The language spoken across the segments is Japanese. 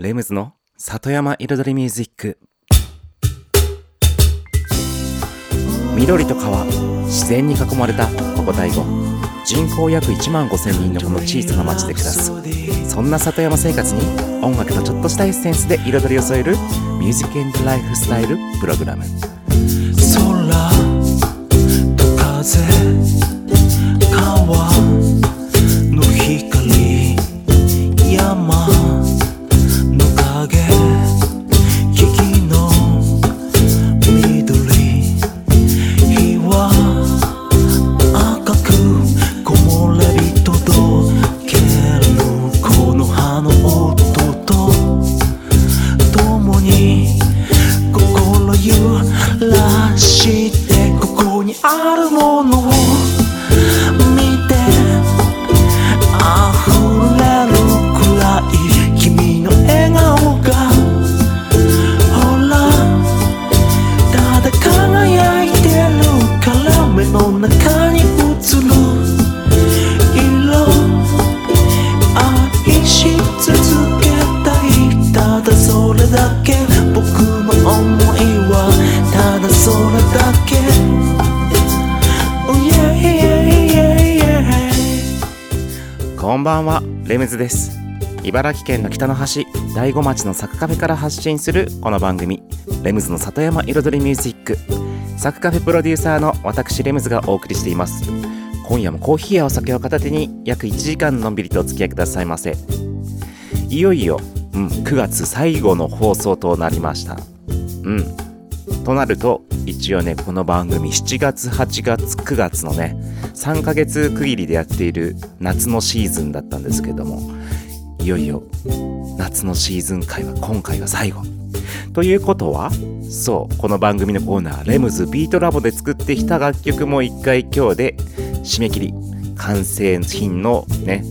レムズの里山彩りミュージック。緑と川自然に囲まれたここ大悟人口約1万5000人のこの小さな町で暮らす。そんな里山生活に音楽とちょっとしたエッセンスで彩りを添えるミュージックエンドライフスタイルプログラム。茨城県の北の端大子町のサクカフェから発信するこの番組レムズの里山彩りミュージック。サクカフェプロデューサーの私レムズがお送りしています。今夜もコーヒーやお酒を片手に約1時間のんびりとお付き合いくださいませ。いよいよ、うん、9月最後の放送となりました。うん。となると一応ねこの番組7月8月9月のね3ヶ月区切りでやっている夏のシーズンだったんですけどもいよいよ夏のシーズン回は今回が最後。ということはそうこの番組のコーナー「レムズビートラボ」で作ってきた楽曲も一回今日で締め切り完成品のね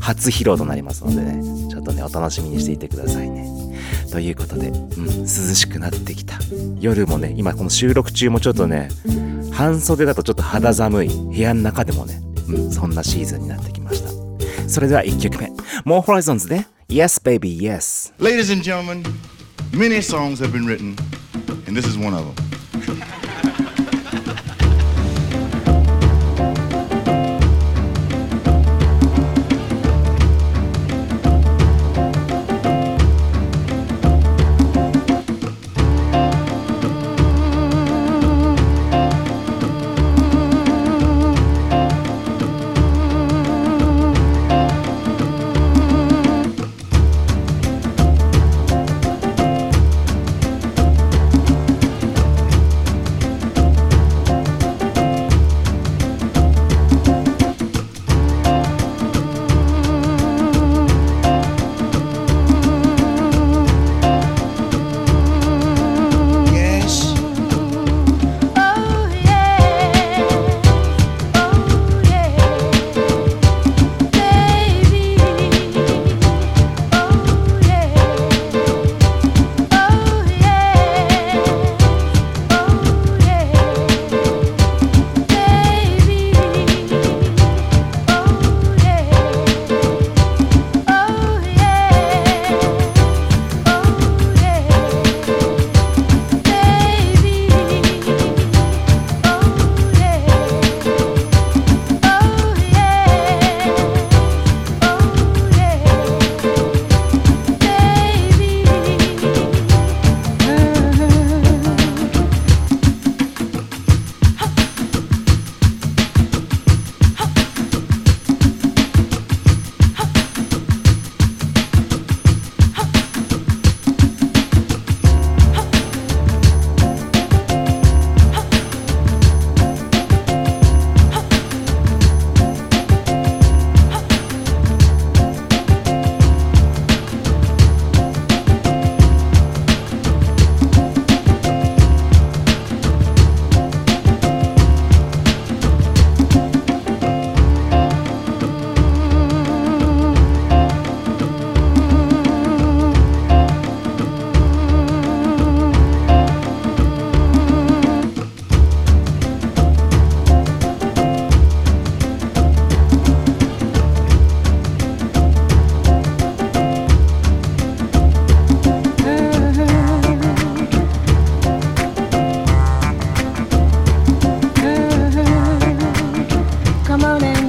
初披露となりますのでね。ちょっとねお楽しみにしていてくださいね。ということで、うん、涼しくなってきた。夜もね今この収録中もちょっとね半袖だとちょっと肌寒い部屋の中でもね、うん、そんなシーズンになってきました。それでは1曲目モーホライゾンズで Yes Baby Yes Ladies and gentlemen, many songs have been written, and this is one of them.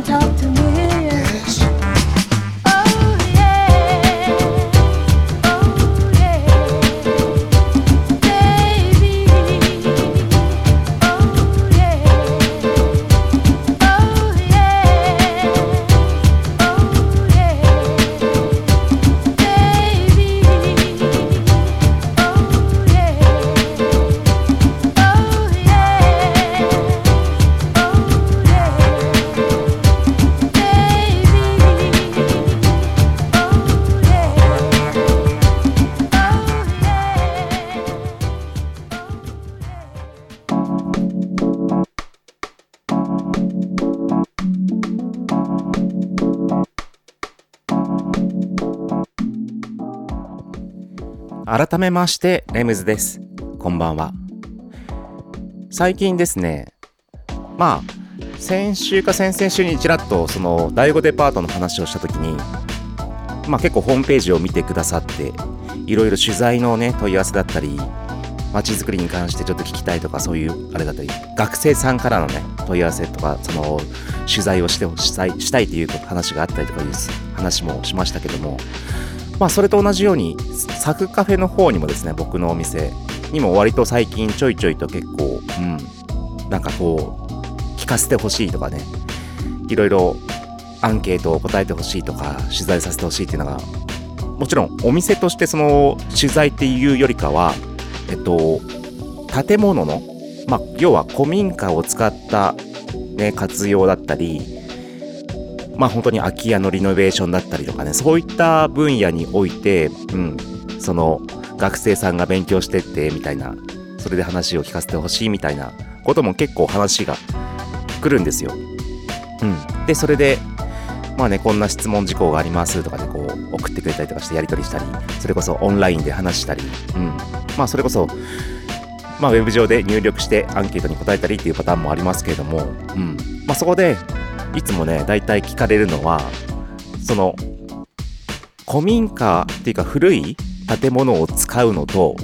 talk 改めましてレムズです。こんばんは。最近ですねまあ先週か先々週にちらっとその第5デパートの話をした時にまあ結構ホームページを見てくださっていろいろ取材のね問い合わせだったり街づくりに関してちょっと聞きたいとかそういうあれだったり学生さんからのね問い合わせとかその取材をしてしたいしたいという話があったりとかいう話もしましたけどもまあそれと同じようにサクカフェの方にもですね僕のお店にも割と最近ちょいちょいと結構うんなんかこう聞かせてほしいとかねいろいろアンケートを答えてほしいとか取材させてほしいっていうのがもちろんお店としてその取材っていうよりかはえっと、建物の、まあ、要は古民家を使った、ね、活用だったり、まあ、本当に空き家のリノベーションだったりとかね、そういった分野において、うん、その、学生さんが勉強してって、みたいな、それで話を聞かせてほしいみたいなことも結構話が来るんですよ。うん。で、それで、まあね、こんな質問事項がありますとかでこう送ってくれたりとかしてやり取りしたり、それこそオンラインで話したり、うん。まあそれこそ、まあウェブ上で入力してアンケートに答えたりっていうパターンもありますけれども、うん。まあそこで、いつもね、大体聞かれるのは、その、古民家っていうか古い建物を使うのと、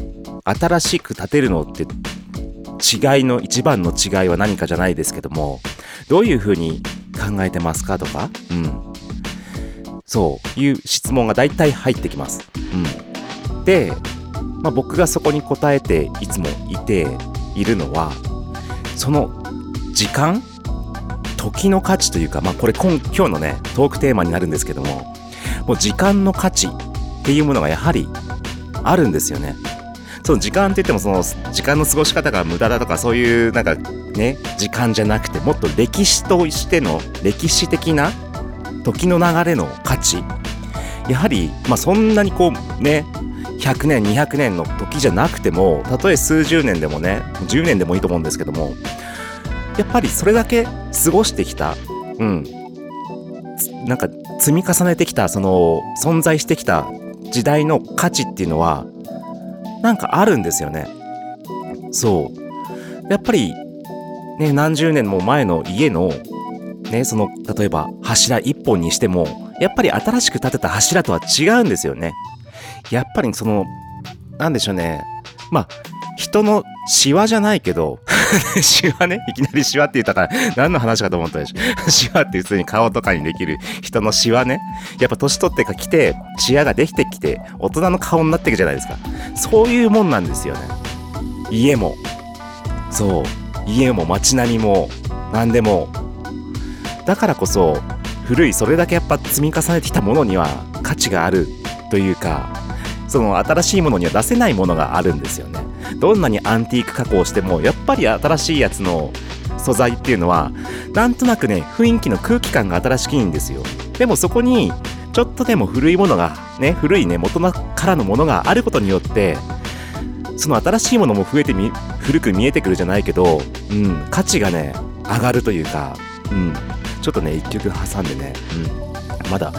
新しく建てるのって違いの一番の違いは何かじゃないですけども、どういうふうに考えてますかとか、うん。そういう質問が大体入ってきます。うん。で、まあ、僕がそこに答えていつもいているのは、その時間時の価値というか、まあこれ今今日のね、トークテーマになるんですけども、もう時間の価値っていうものがやはりあるんですよね。その時間って言ってもその時間の過ごし方が無駄だとかそういうなんかね、時間じゃなくてもっと歴史としての歴史的な時の流れの価値。やはり、まあそんなにこうね、100年、200年の時じゃなくても、たとえ数十年でもね、10年でもいいと思うんですけども、やっぱりそれだけ過ごしてきた、うん、なんか積み重ねてきた、その存在してきた時代の価値っていうのは、なんかあるんですよね。そう。やっぱり、ね、何十年も前の家の、ね、その、例えば柱一本にしても、やっぱり新しく建てた柱とは違うんですよね。やっぱりその、なんでしょうね。まあ、人のシワじゃないけど、シワね、いきなりシワって言ったから何の話かと思ったでしょ。シワって普通に顔とかにできる人のシワね。やっぱ年取ってか来て、シワができてきて、大人の顔になっていくじゃないですか。そういうもんなんですよね。家も。そう。家も街並みも、何でも。だからこそ、古い、それだけやっぱ積み重ねてきたものには価値があるというか、その新しいものには出せないものがあるんですよね。どんなにアンティーク加工しても、やっぱり新しいやつの素材っていうのは、なんとなくね、雰囲気の空気感が新しいんですよ。でもそこに、ちょっとでも古いものが、ね、古いね、元からのものがあることによって、その新しいものも増えてみ、古く見えてくるじゃないけど、うん、価値がね、上がるというか、うん、ちょっとね、一曲挟んでね、うん、まだ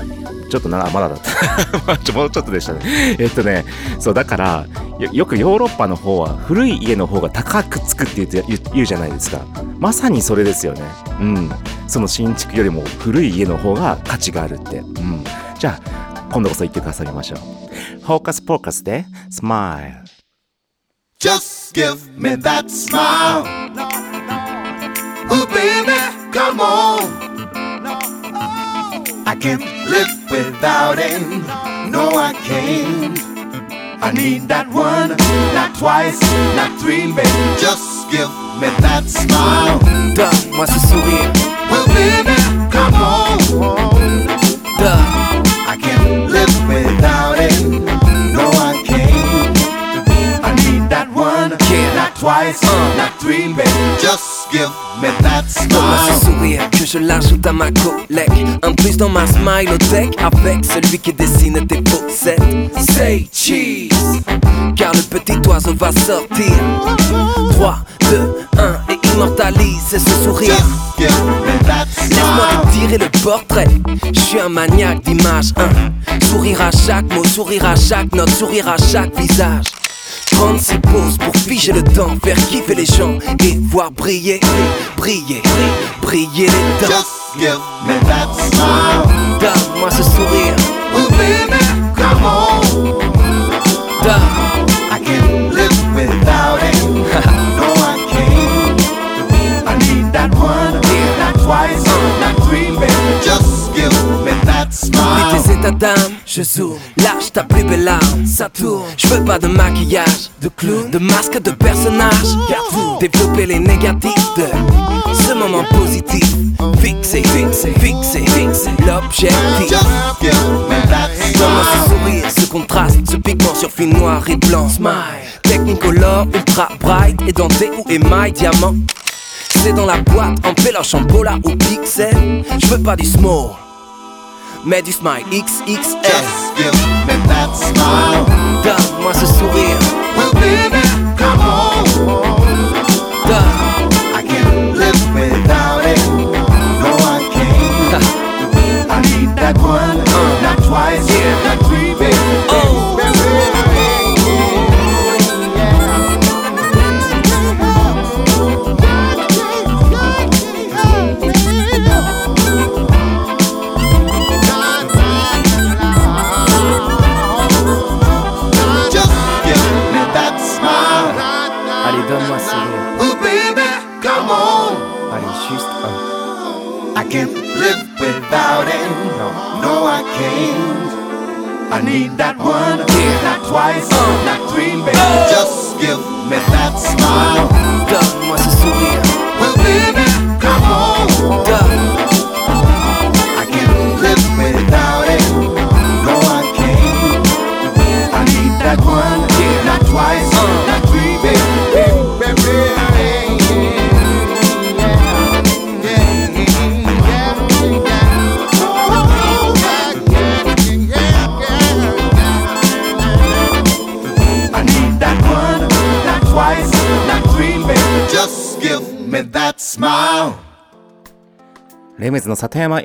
ちょっとな、まだだった。もうちょっとでしたね。えっとね、そう、だからよ、よくヨーロッパの方は古い家の方が高くつくって言う言うじゃないですか。まさにそれですよね。うん。その新築よりも古い家の方が価値があるって。うん。じゃあ、今度こそ言ってくださいましょう。フォーカスポーカスで、スマイル。Just give me that smile. Oh baby, come on. I can't live without it. No, I can't. I need that one, not twice, not three, baby. Just give me that smile. Ce je l'ajoute à ma collègue. Un plus dans ma deck avec celui qui dessine tes faussettes. Say cheese, car le petit oiseau va sortir. 3, 2, 1 et immortalise, ce sourire. Laisse-moi tirer le portrait. Je suis un maniaque d'image. Sourire à chaque mot, sourire à chaque note, sourire à chaque visage. Prendre ses pauses pour figer le temps, faire kiffer les gens et voir briller, briller, briller les dents. Just give me that smile. Donne-moi ce sourire. Oh baby, come on. Donne. I can't live without it. no, I can't. I need that one, not twice, not three, baby. Just give me that smile. Oublie tes états d'âme, je zoome. Lâche ta plus belle arme, ça tourne. Je veux pas de maquillage, de clown, de masque, de personnage. Car développer les négatifs de ce moment positif. Fixé, fixé, fixé, fixé. L'objectif. Donne-moi ce sourire, ce contraste, ce pigment sur fil noir et blanc. Smile. Technicolor, ultra bright, édenté ou émail diamant. C'est dans la boîte, en péloche, en pola ou pixel. Je veux pas du small, mais du smile XXL. Just give me that smile. Donne-moi ce sourire.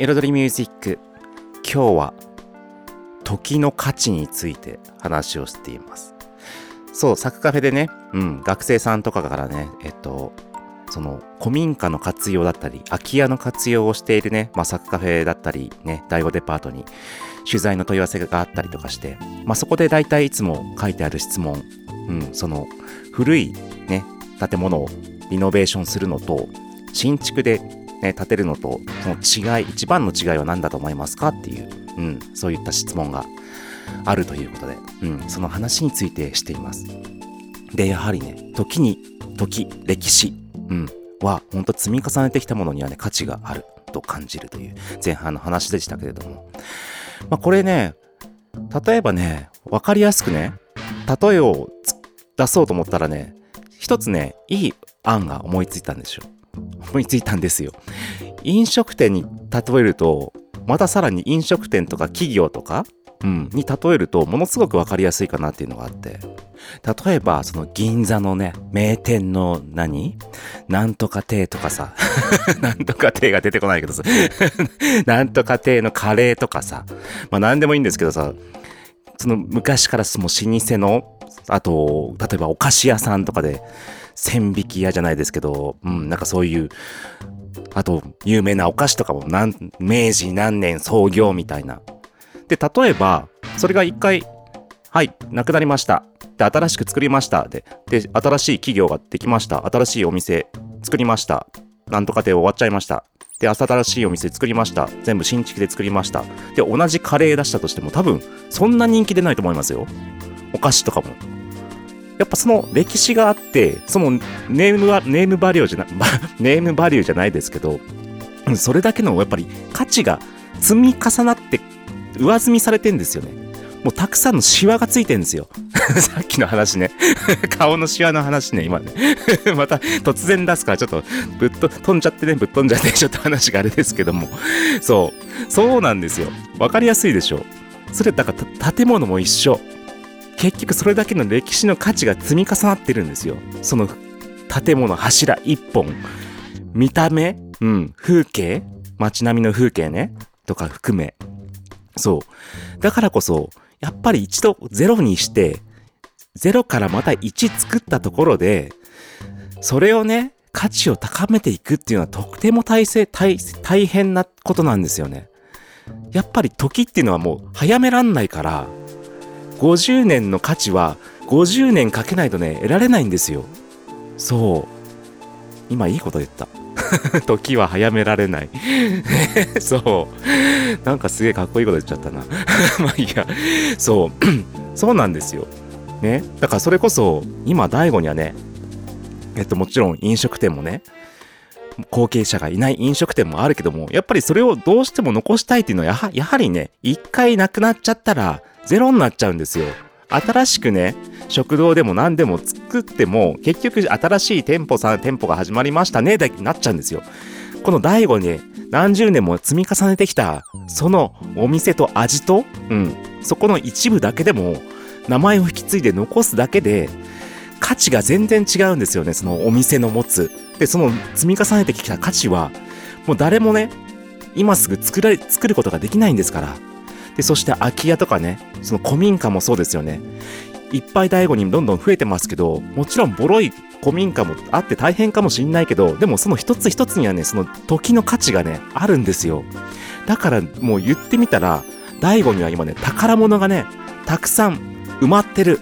彩りミュージック。今日は時の価値について話をしています。そうサクカフェでね、うん、学生さんとかからねえっとその古民家の活用だったり空き家の活用をしているね、まあ、サクカフェだったりね第5デパートに取材の問い合わせがあったりとかして、まあ、そこで大体いつも書いてある質問、うん、その古いね建物をリノベーションするのと新築でね、建てるのとその違い一番の違いは何だと思いますかっていう、うん、そういった質問があるということで、うん、その話についてしています。でやはりね時に時歴史、うん、は本当積み重ねてきたものにはね価値があると感じるという前半の話でしたけれども、まあ、これね例えばね分かりやすくね例えを出そうと思ったらね一つねいい案が思いついたんですよ。思いついたんですよ。飲食店に例えると、またさらに飲食店とか企業とか、うん、に例えると、ものすごくわかりやすいかなっていうのがあって、例えば、その銀座のね、名店の何？なんとか亭とかさ、なんとか亭が出てこないけどさ、なんとか亭のカレーとかさ、まあ何でもいいんですけどさ、その昔からその老舗の、あと、例えばお菓子屋さんとかで、千匹屋じゃないですけど、うん、なんかそういう、あと、有名なお菓子とかも、明治何年創業みたいな。で、例えば、それが一回、はい、なくなりました。で、新しく作りました。で、で、新しい企業ができました。新しいお店作りました。なんとかで終わっちゃいました。で、新しいお店作りました。全部新築で作りました。で、同じカレー出したとしても多分、そんな人気出ないと思いますよ。お菓子とかも。やっぱその歴史があって、そのネームは、ネームバリューじゃな、ネームバリューじゃないですけど、それだけのやっぱり価値が積み重なって上積みされてんですよね。もうたくさんのシワがついてんですよ。さっきの話ね。顔のシワの話ね、今ね。また突然出すからちょっとぶっと飛んじゃってね、ぶっ飛んじゃってちょっと話があれですけども。そう。そうなんですよ。わかりやすいでしょ。それだから建物も一緒。結局それだけの歴史の価値が積み重なってるんですよ。その建物柱一本。見た目、うん、風景、街並みの風景ね、とか含め。そう。だからこそ、やっぱり一度ゼロにして、ゼロからまた1作ったところで、それをね、価値を高めていくっていうのはとても大大大変なことなんですよね。やっぱり時っていうのはもう早めらんないから、50年の価値は50年かけないとね、得られないんですよ。そう。今いいこと言った。時は早められない。そう。なんかすげえかっこいいこと言っちゃったな。まあいいや。そう。そうなんですよ。ね。だからそれこそ、今、大悟にはね、えっと、もちろん飲食店もね、後継者がいない飲食店もあるけども、やっぱりそれをどうしても残したいっていうのはやは、やはりね、一回なくなっちゃったら、ゼロになっちゃうんですよ。新しくね、食堂でも何でも作っても、結局新しい店舗さん、店舗が始まりましたね、だけになっちゃうんですよ。この大悟に何十年も積み重ねてきた、そのお店と味と、うん、そこの一部だけでも、名前を引き継いで残すだけで、価値が全然違うんですよね、そのお店の持つ。で、その積み重ねてきた価値は、もう誰もね、今すぐ作られ、作ることができないんですから。で、そして空き家とかね、その古民家もそうですよね。いっぱい大悟にどんどん増えてますけど、もちろんボロい古民家もあって大変かもしんないけど、でもその一つ一つにはね、その時の価値がね、あるんですよ。だからもう言ってみたら、大悟には今ね、宝物がね、たくさん埋まってる。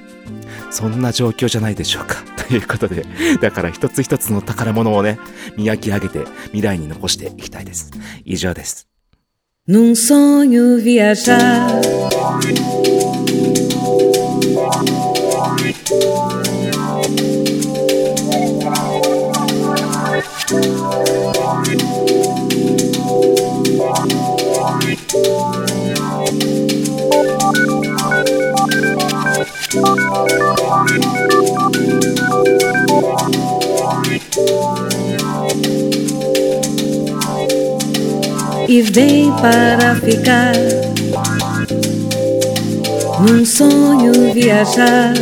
そんな状況じゃないでしょうか。ということで、だから一つ一つの宝物をね、磨き上げて未来に残していきたいです。以上です。Num sonho viajar. E vem para ficar num sonho viajar.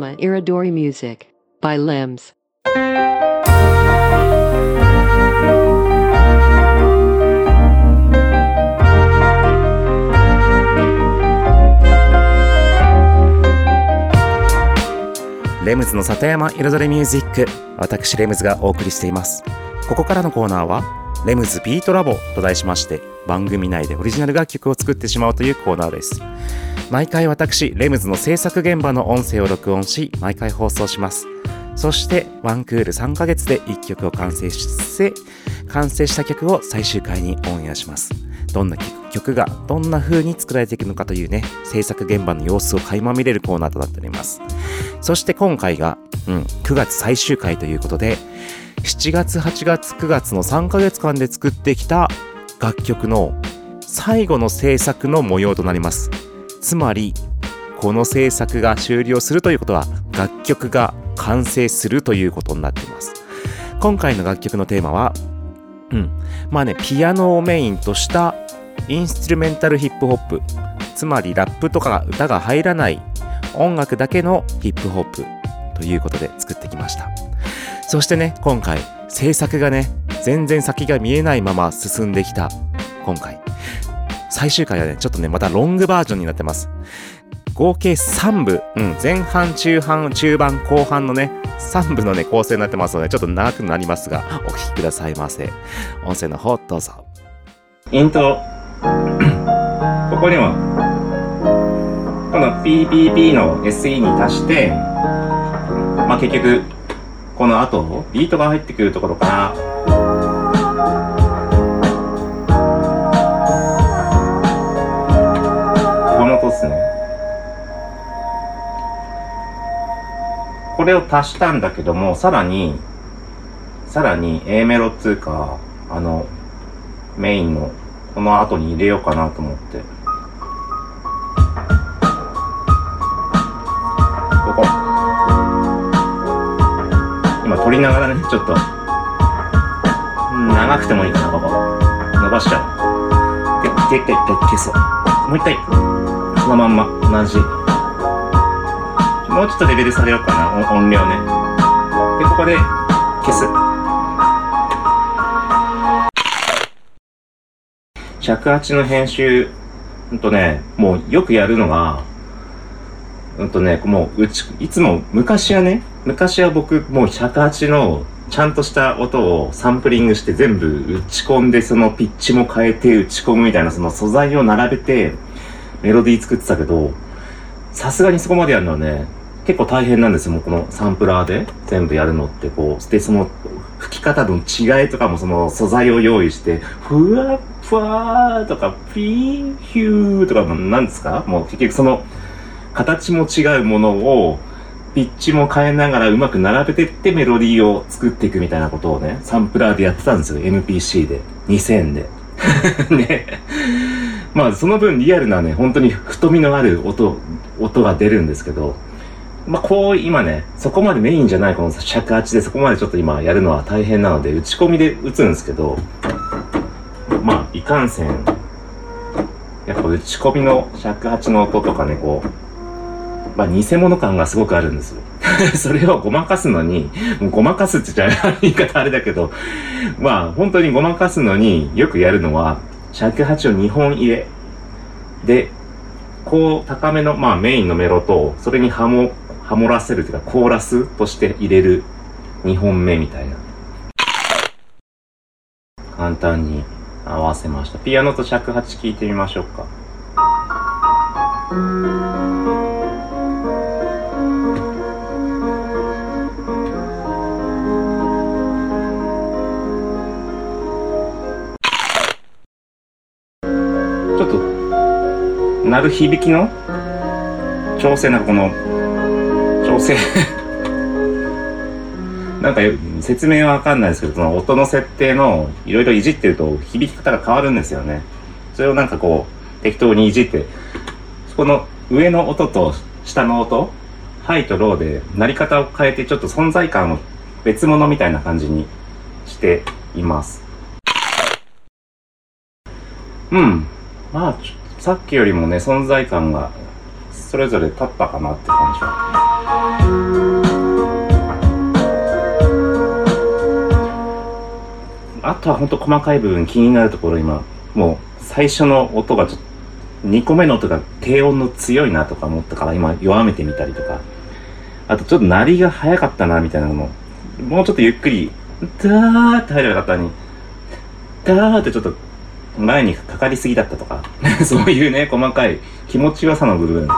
Drama Iridori Music by Limbs. レムズの里山彩りミュージック私レムズがお送りしていますここからのコーナーはレムズビートラボと題しまして番組内でオリジナル楽曲を作ってしまうというコーナーです。毎回私レムズの制作現場の音声を録音し毎回放送します。そしてワンクール3ヶ月で1曲を完成して完成した曲を最終回にオンエアします。どんな曲がどんな風に作られていくのかというね制作現場の様子を垣間見れるコーナーとなっております。そして今回が、うん、9月最終回ということで7月8月9月の3ヶ月間で作ってきた楽曲の最後の制作の模様となります。つまりこの制作が終了するということは楽曲が完成するということになっています。今回の楽曲のテーマはうん。まあねピアノをメインとしたインストゥルメンタルヒップホップ。つまりラップとか歌が入らない音楽だけのヒップホップということで作ってきました。そしてね今回制作がね全然先が見えないまま進んできた今回。最終回はねちょっとねまたロングバージョンになってます。合計3部、うん、前半中半中盤後半のね3部のね構成になってますのでちょっと長くなりますがお聴きくださいませ。音声の方どうぞ。イントロ。ここにもこの PPP の SE に足してまあ結局この後ビートが入ってくるところからこの音っすね。これを足したんだけどもさらにさらに A メロっつうかあのメインのこの後に入れようかなと思って。りながらねちょっと。長くてもいいかなここ。伸ばしちゃう。でででで消そう。もう一回。そのまんま。同じ。もうちょっとレベル下げようかな。音量ね。でここで消す。108の編集、うんとね、もうよくやるのが、うんとね、もううち、いつも昔はね、昔は僕もう108のちゃんとした音をサンプリングして全部打ち込んで、そのピッチも変えて打ち込むみたいなその素材を並べてメロディー作ってたけど、さすがにそこまでやるのはね、結構大変なんですよ、もうこのサンプラーで全部やるのってこう、で、その吹き方の違いとかもその素材を用意して、ふわっふわーとか、ピーヒューとかも、なんですか？もう結局その形も違うものをピッチも変えながらうまく並べてってメロディーを作っていくみたいなことをね、サンプラーでやってたんですよ、MPC で。2000で。ね。まあその分リアルなね、本当に太みのある音、音が出るんですけど、まあこう今ね、そこまでメインじゃないこの尺八でそこまでちょっと今やるのは大変なので、打ち込みで打つんですけど、まあいかんせん、やっぱ打ち込みの尺八の音とかね、こう、まあ偽物感がすごくあるんですよ。それをごまかすのに、もうごまかすって言っちゃ言い方あれだけど、まあ本当にごまかすのによくやるのは、尺八を2本入れ。で、こう高めの、まあメインのメロと、それにハモ、ハモらせるというか、コーラスとして入れる2本目みたいな。簡単に合わせました。ピアノと尺八聴いてみましょうか。鳴る響きの？調整なんかこの、調整 なんか説明はわかんないですけど、その音の設定のいろいろいじってると響き方が変わるんですよね。それをなんかこう、適当にいじって、そこの上の音と下の音、ハイとローで鳴り方を変えてちょっと存在感を別物みたいな感じにしています。うん。まあ、さっきよりもね、存在感がそれぞれ立ったかなって感じは。あとは本当細かい部分気になるところ今もう最初の音がちょっと2個目の音が低音の強いなとか思ったから今弱めてみたりとか。あとちょっと鳴りが早かったなみたいなのももうちょっとゆっくりダーって入ればよかったのにダーってちょっと前にかかりすぎだったとか そういうね細かい気持ちよさの部分。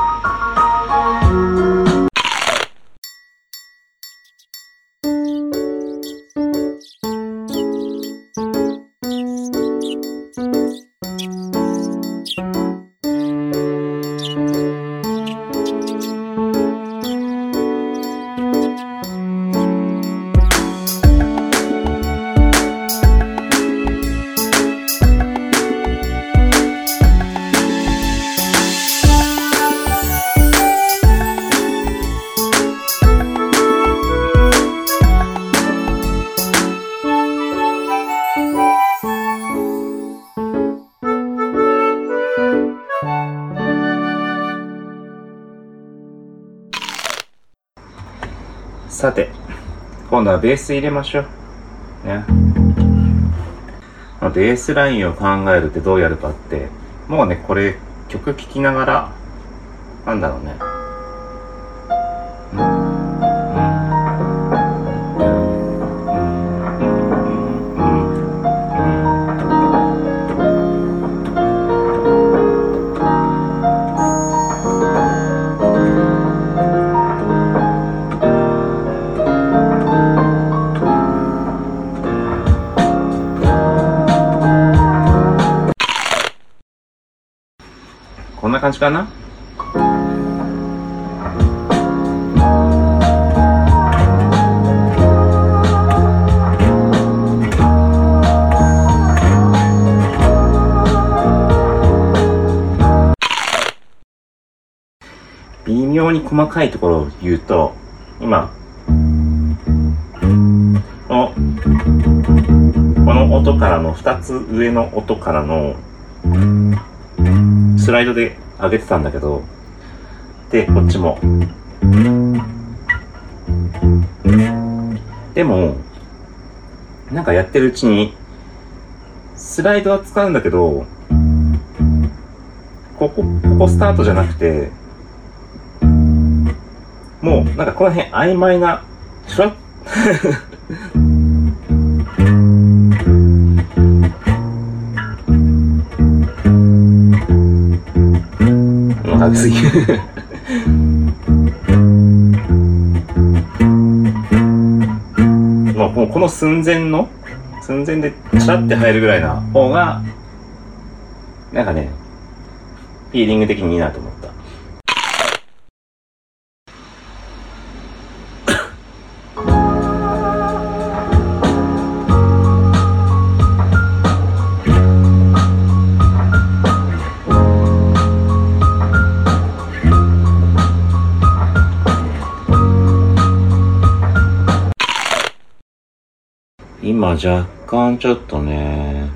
さて今度はベース入れましょう。ね。まあベースラインを考えるってどうやるかってもうねこれ曲聴きながらなんだろうね。かな。微妙に細かいところを言うと今おこの音からの2つ上の音からのスライドで上げてたんだけど、で、こっちも。でも、なんかやってるうちに、スライドは使うんだけど、ここ、ここスタートじゃなくて、もう、なんかこの辺曖昧な、シュラッもうかけすぎもうこの寸前の寸前でチラって入るぐらいな方がなんかねフィーリング的にいいなと思っ若干ちょっとね。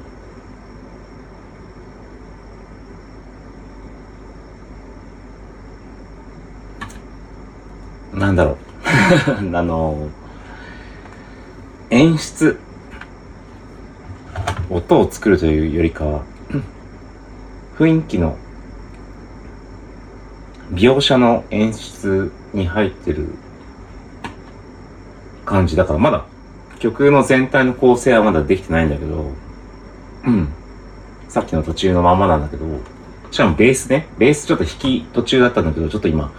なんだろう。あの演出。音を作るというよりかは雰囲気の描写の演出に入ってる感じだからまだ曲の全体の構成はまだできてないんだけど、うん。さっきの途中のまんまなんだけど、しかもベースね、ベースちょっと弾き途中だったんだけど、ちょっと今、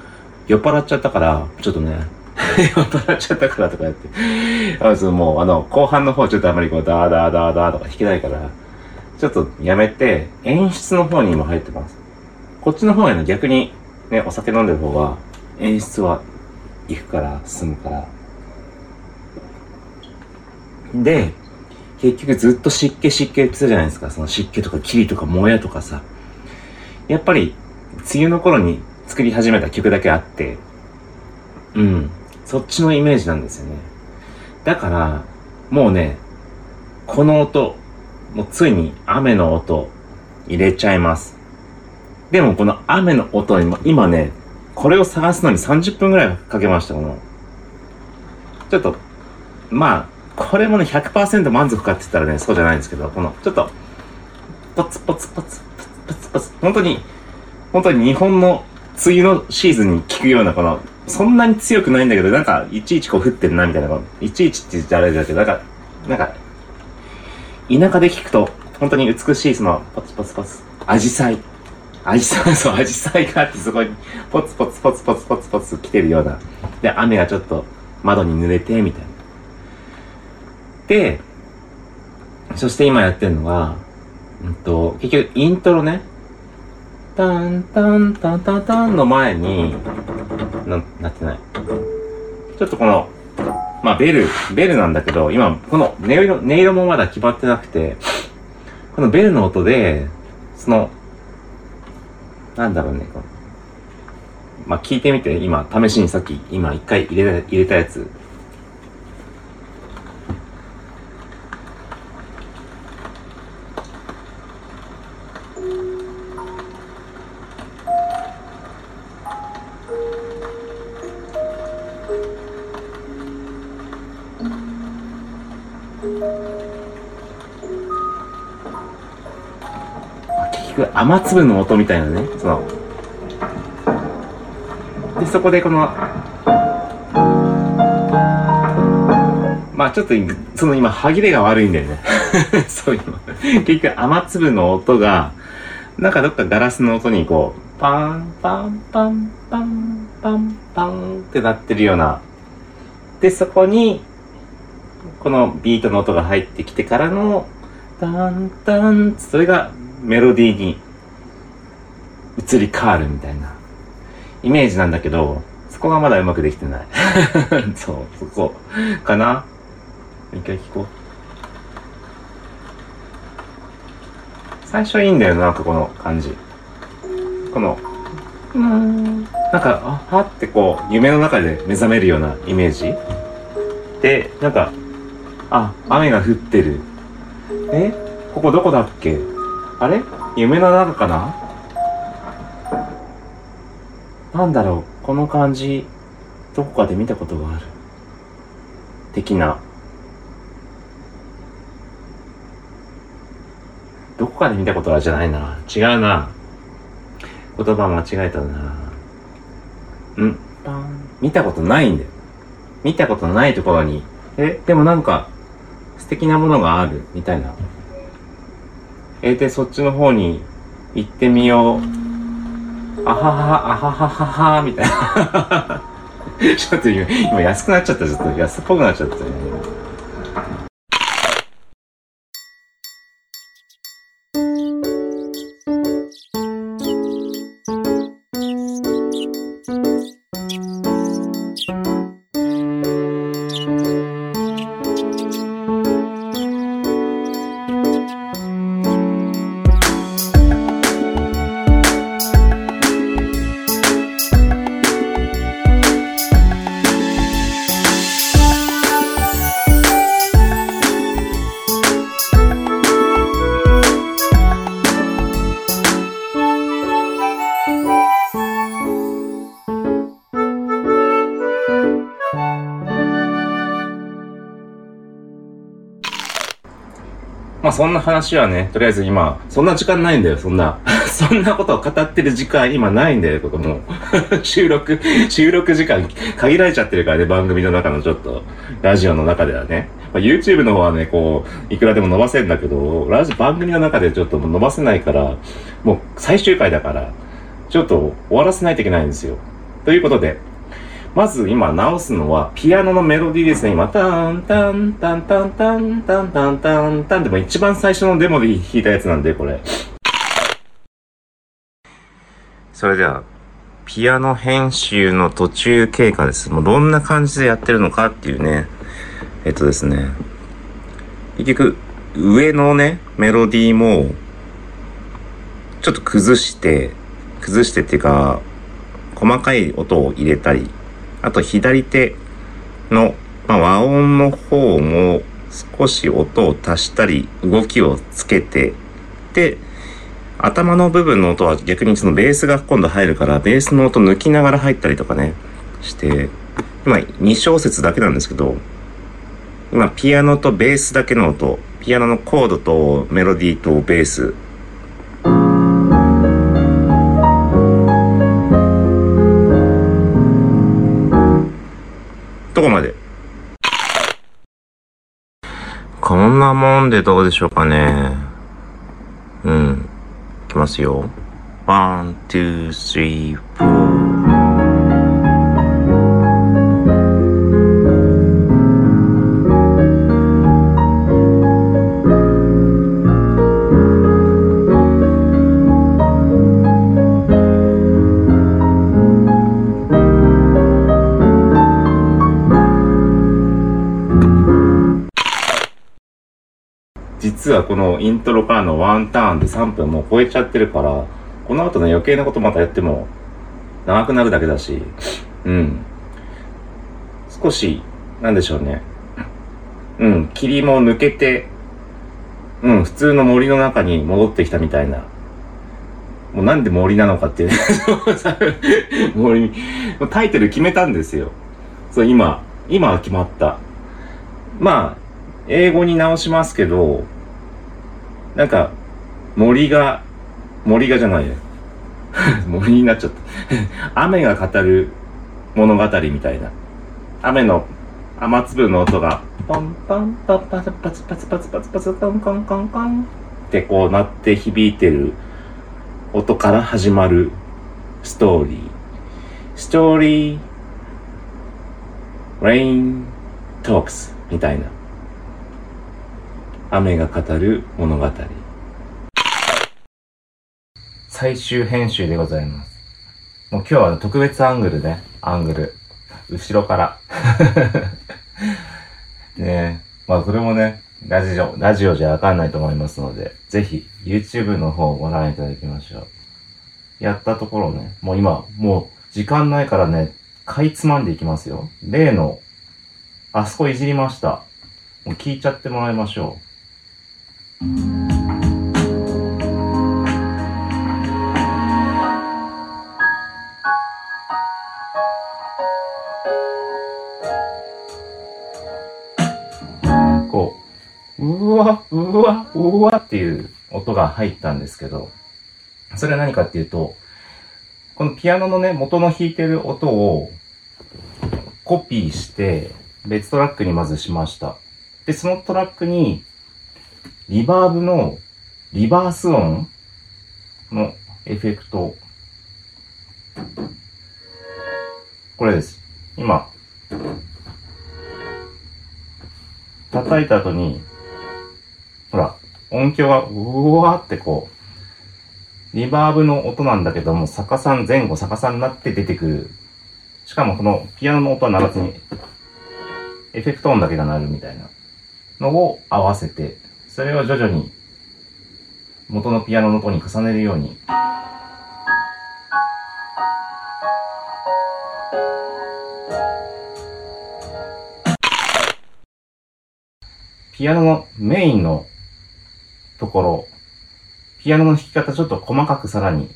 酔っ払っちゃったから、ちょっとね、酔っ払っちゃったからとかやって、あそのもう、あの、後半の方ちょっとあまりこう、ダーダーダーダーとか弾けないから、ちょっとやめて、演出の方に今入ってます。こっちの方への逆に、ね、お酒飲んでる方が、演出は行くから、進むから、で、結局ずっと湿気湿気言ってたじゃないですか。その湿気とか霧とか燃えとかさ。やっぱり、梅雨の頃に作り始めた曲だけあって、うん。そっちのイメージなんですよね。だから、もうね、この音、もうついに雨の音入れちゃいます。でもこの雨の音にも今ね、これを探すのに30分ぐらいかけました、この。ちょっと、まあ、これもね、100%満足かって言ったらね、そうじゃないんですけど、この、ちょっと、ポツポツポツ、ポツポツポツ、本当に、本当に日本の梅雨のシーズンに効くような、この、そんなに強くないんだけど、なんか、いちいちこう降ってるな、みたいな、このいちいちって言っちゃあれだけど、なんか、なんか、田舎で聞くと、本当に美しい、その、ポツポツポツ、アジサイ。アジサイ、そう、アジサイがあって、そこに、ポツポツポツポツポツポツ来てるような。で、雨がちょっと、窓に濡れて、みたいな。で、そして今やってるのが、うんと、結局、イントロね、タンタンタンタンタンの前に、な、なってない。ちょっとこの、まあ、ベル、ベルなんだけど、今、この音色、音色もまだ決まってなくて、このベルの音で、その、なんだろうね、このまあ、聞いてみて、今、試しにさっき、今一回入れた、入れたやつ。結局雨粒の音みたいなねその。でそこでこのまあちょっとその今歯切れが悪いんだよね。そういうの結局雨粒の音がなんかどっかガラスの音にこうパンパンパンパンパンパンってなってるような。でそこにこのビートの音が入ってきてからのタンタンそれがメロディーに移り変わるみたいなイメージなんだけど、そこがまだうまくできてない。そう、そこかな？一回聞こう。最初いいんだよな、なんかこの感じ。この、なんか、あ、はってこう、夢の中で目覚めるようなイメージで、なんか、あ、雨が降ってる。えここどこだっけ？あれ？夢の中かな？なんだろうこの感じ、どこかで見たことがある。的な。どこかで見たことあるじゃないな。違うな。言葉間違えたな。ん。見たことないんだよ。見たことないところに、え、でもなんか、素敵なものがある、みたいな。えで、そっちの方に行ってみよう。あはは、あはははは、みたいな。ちょっと今、安くなっちゃった。ちょっと安っぽくなっちゃったね。そんな話はね、とりあえず今、そんな時間ないんだよ、そんな。そんなことを語ってる時間今ないんだよ、ここもう。収録、収録時間限られちゃってるからね、番組の中のちょっと、ラジオの中ではね。まあ、YouTube の方はね、こう、いくらでも伸ばせるんだけど、ラジオ番組の中でちょっと伸ばせないから、もう最終回だから、ちょっと終わらせないといけないんですよ。ということで、まず今直すのはピアノのメロディーですね。今、タンタンタンタンタンタンタンタンタンでも一番最初のデモで弾いたやつなんで、これ。それでは、ピアノ編集の途中経過です。もうどんな感じでやってるのかっていうね。えっとですね。結局、上のね、メロディーも、ちょっと崩して、崩してっていうか、細かい音を入れたり、あと左手の、まあ、和音の方も少し音を足したり動きをつけてで頭の部分の音は逆にそのベースが今度入るから、ベースの音抜きながら入ったりとかね、して、今2小節だけなんですけど、今ピアノとベースだけの音、ピアノのコードとメロディーとベース、とこまで？こんなもんでどうでしょうかね。うん。いきますよ。one, two, three, four. のイントロからのワンターンで3分もう超えちゃってるから、この後の余計なことまたやっても長くなるだけだし、うん。少し、なんでしょうね。うん、霧も抜けて、うん、普通の森の中に戻ってきたみたいな。もうなんで森なのかっていう、森、タイトル決めたんですよ。そう、今、今は決まった。まあ、英語に直しますけど、なんか、森が、森がじゃないよ。森になっちゃった。雨が語る物語みたいな。雨の雨粒の音が、ポンポンパパツパツパツパツパツパツコンコンコンコンってこうなって響いてる音から始まるストーリー。ストーリー、rain talks みたいな。雨が語る物語。最終編集でございます。もう今日は特別アングルね。アングル。後ろから。ねえ。まあそれもね、ラジオ、ラジオじゃわかんないと思いますので、ぜひ YouTube の方をご覧いただきましょう。やったところね、もう今、もう時間ないからね、かいつまんでいきますよ。例の、あそこいじりました。もう聞いちゃってもらいましょう。こう、うわ、うわ、うわっていう音が入ったんですけど、それは何かっていうと、このピアノのね、元の弾いてる音をコピーして、別トラックにまずしました。で、そのトラックに、リバーブのリバース音のエフェクト。これです。今、叩いた後に、ほら、音響がうわーってこう、リバーブの音なんだけども、逆さん、前後逆さになって出てくる。しかもこのピアノの音は鳴らずに、エフェクト音だけが鳴るみたいなのを合わせて、それを徐々に元のピアノの音に重ねるように。ピアノのメインのところ、ピアノの弾き方ちょっと細かくさらに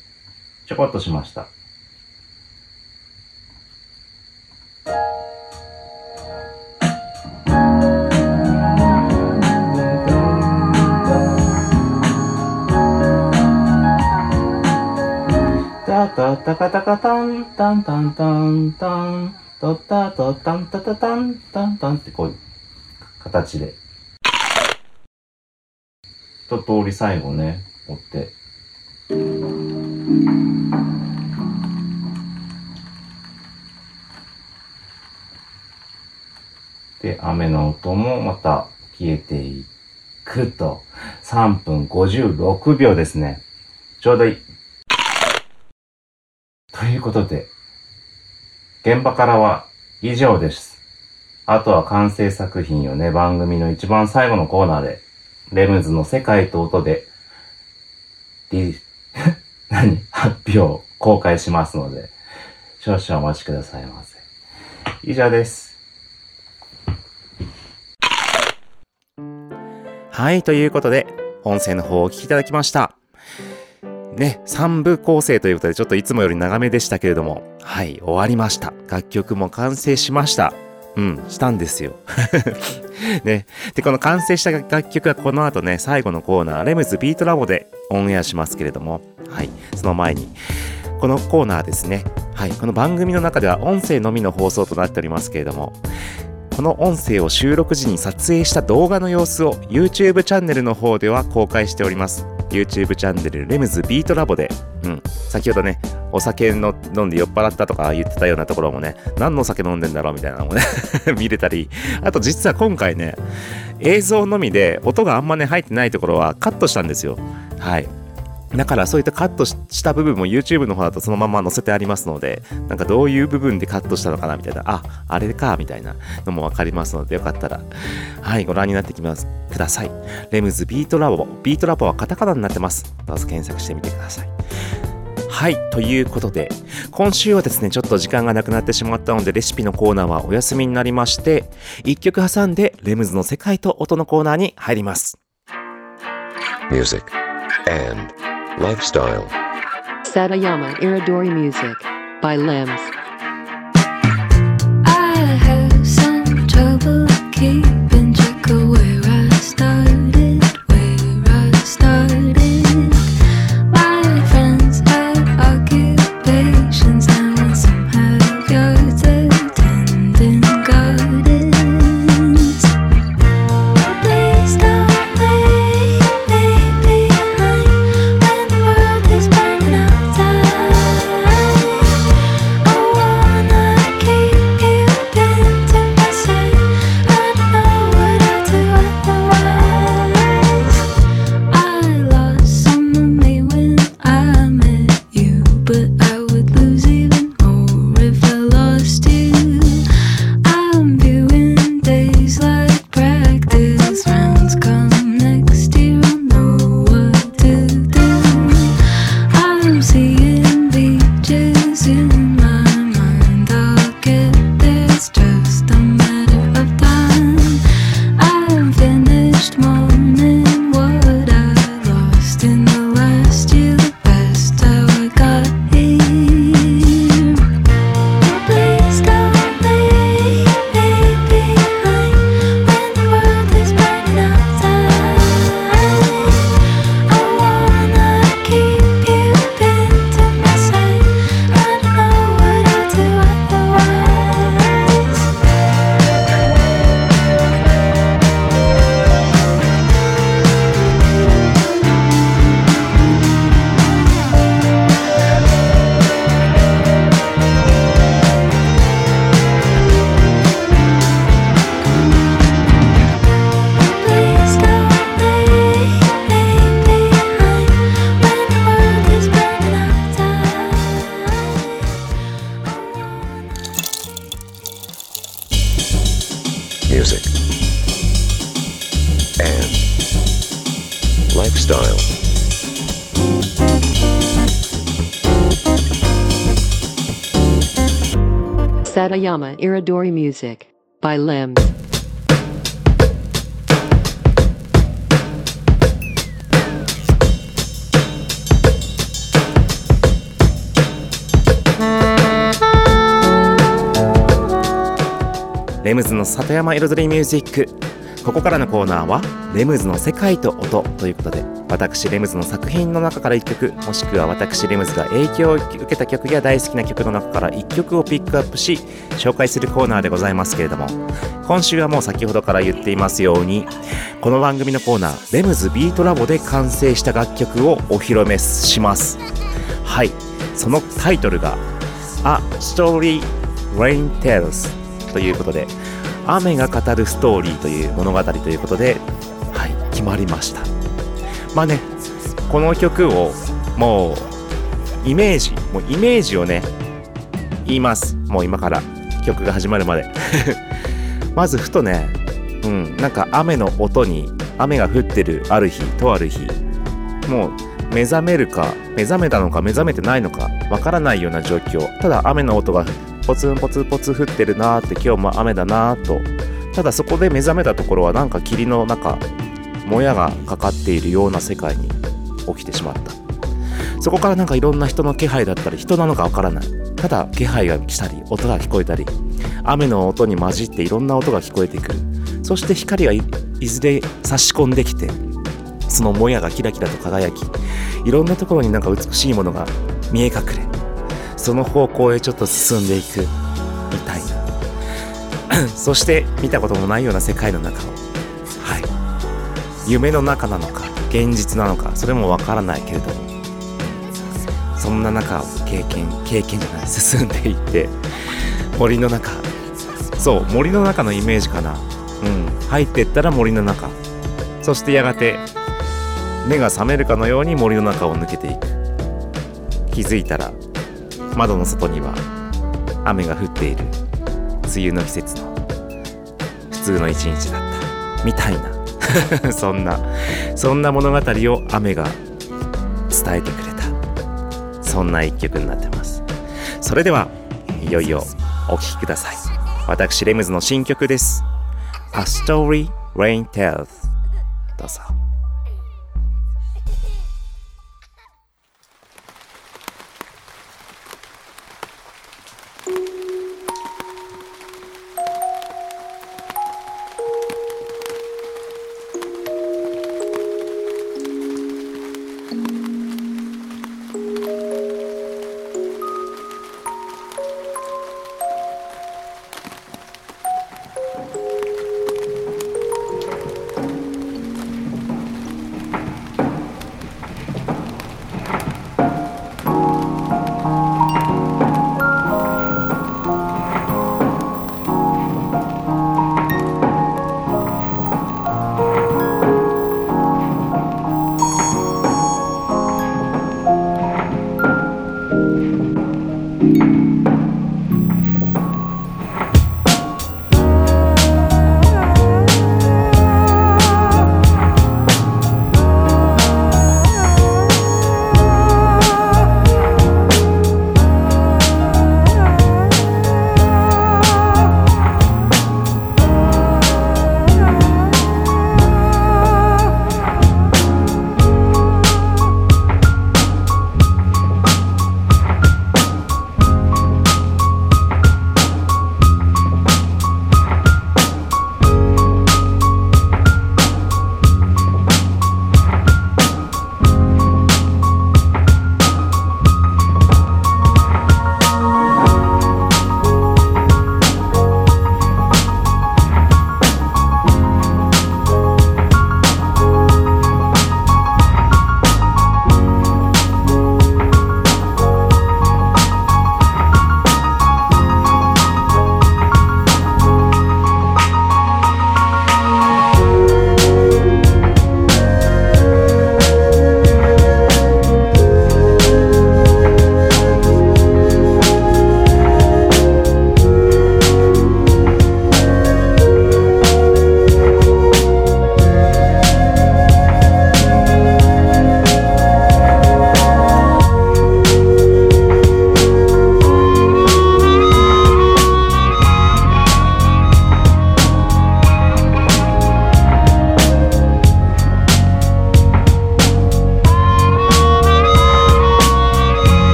ちょこっとしました。タタタカタカタンタンタンタンタントタトタンタタタンタンタンってこういう形で。一通り最後ね、折って。で、雨の音もまた消えていくと。3分56秒ですね。ちょうどいい。ということで、現場からは以上です。あとは完成作品をね、番組の一番最後のコーナーで、レムズの世界と音で、リ、何発表、公開しますので、少々お待ちくださいませ。以上です。はい、ということで、音声の方をお聞きいただきました。ね、3部構成ということでちょっといつもより長めでしたけれども、はい、終わりました。楽曲も完成しました。うん、したんですよ。ね。で、この完成した楽曲はこの後ね、最後のコーナー、レムズビートラボでオンエアしますけれども、はい、その前に、このコーナーですね、はい、この番組の中では音声のみの放送となっておりますけれども、この音声を収録時に撮影した動画の様子を YouTube チャンネルの方では公開しております。YouTube チャンネルレムズビートラボで、うん、先ほどね、お酒の飲んで酔っ払ったとか言ってたようなところもね、何のお酒飲んでんだろうみたいなのもね、見れたり、あと実は今回ね、映像のみで音があんまね入ってないところはカットしたんですよ。はい。だからそういったカットした部分も YouTube の方だとそのまま載せてありますので、なんかどういう部分でカットしたのかなみたいな、あ、あれか、みたいなのもわかりますので、よかったら、はい、ご覧になってきます、ください。レムズビートラボ。ビートラボはカタカナになってます。どうぞ検索してみてください。はい、ということで、今週はですね、ちょっと時間がなくなってしまったので、レシピのコーナーはお休みになりまして、一曲挟んで、レムズの世界と音のコーナーに入ります。music, and lifestyle. Satayama Iridori Music by Limbs. I have some trouble keeping lifestyle. Satayama Iridori Music by Limbs. レムズの里山彩りミュージックここからのコーナーはレムズの世界と音ということで私レムズの作品の中から1曲もしくは私レムズが影響を受けた曲や大好きな曲の中から1曲をピックアップし紹介するコーナーでございますけれども今週はもう先ほどから言っていますようにこの番組のコーナーレムズビートラボで完成した楽曲をお披露目します。はい。そのタイトルが A Story Rain Tales ということで雨が語るストーリーという物語ということではい決まりました。まあねこの曲をもうイメージもうイメージをね言います。もう今から曲が始まるまで。まずふとねうんなんか雨の音に雨が降ってるある日とある日もう目覚めるか目覚めたのか目覚めてないのかわからないような状況。ただ雨の音がポツンポツポツ降ってるなーって今日も雨だなーとただそこで目覚めたところはなんか霧の中もやがかかっているような世界に起きてしまった。そこからなんかいろんな人の気配だったり人なのかわからない。ただ気配が来たり音が聞こえたり雨の音に混じっていろんな音が聞こえてくる。そして光がいずれ差し込んできてそのもやがキラキラと輝きいろんなところになんか美しいものが見え隠れ。その方向へちょっと進んでいくみたいな。そして見たこともないような世界の中を。はい。夢の中なのか現実なのかそれもわからないけれども。そんな中を経験経験じゃない進んでいって。森の中。そう森の中のイメージかな。うん。入ってったら森の中。そしてやがて目が覚めるかのように森の中を抜けていく。気づいたら窓の外には雨が降っている。梅雨の季節の普通の一日だった。みたいな。そんなそんな物語を雨が伝えてくれた。そんな一曲になってます。それではいよいよお聴きください。私レムズの新曲です。A Story Rain Tells どうぞ。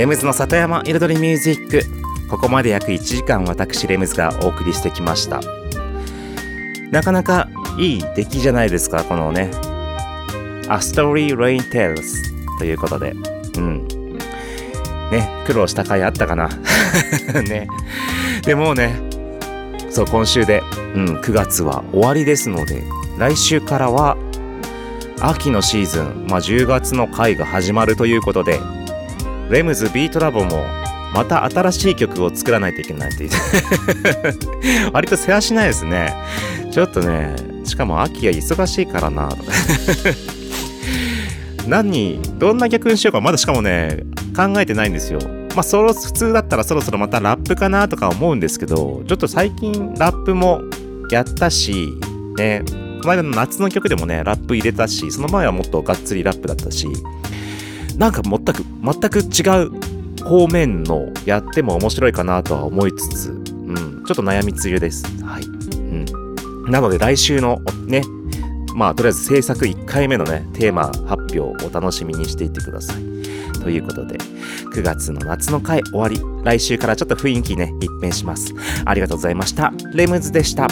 レムズの里山彩りミュージック。ここまで約1時間私レムズがお送りしてきました。なかなかいい出来じゃないですかこのね。A Story Rain Tales ということで。うん。ね苦労した回あったかな。ね。でもうねそう今週で、うん、9月は終わりですので来週からは秋のシーズン、まあ、10月の回が始まるということでレムズビートラボもまた新しい曲を作らないといけないって 割と世話しないですね。ちょっとねしかも秋が忙しいからな。何どんな曲にしようかまだしかもね考えてないんですよ。まあそろ普通だったらそろそろまたラップかなとか思うんですけどちょっと最近ラップもやったしね前の夏の曲でもねラップ入れたしその前はもっとがっつりラップだったし。なんか全く全く違う方面のやっても面白いかなとは思いつつ、うん、ちょっと悩みつゆです。はい。うん。なので来週のね、まあとりあえず制作1回目のね、テーマ発表をお楽しみにしていてください。ということで、9月の夏の回終わり。来週からちょっと雰囲気ね、一変します。ありがとうございました。レムズでした。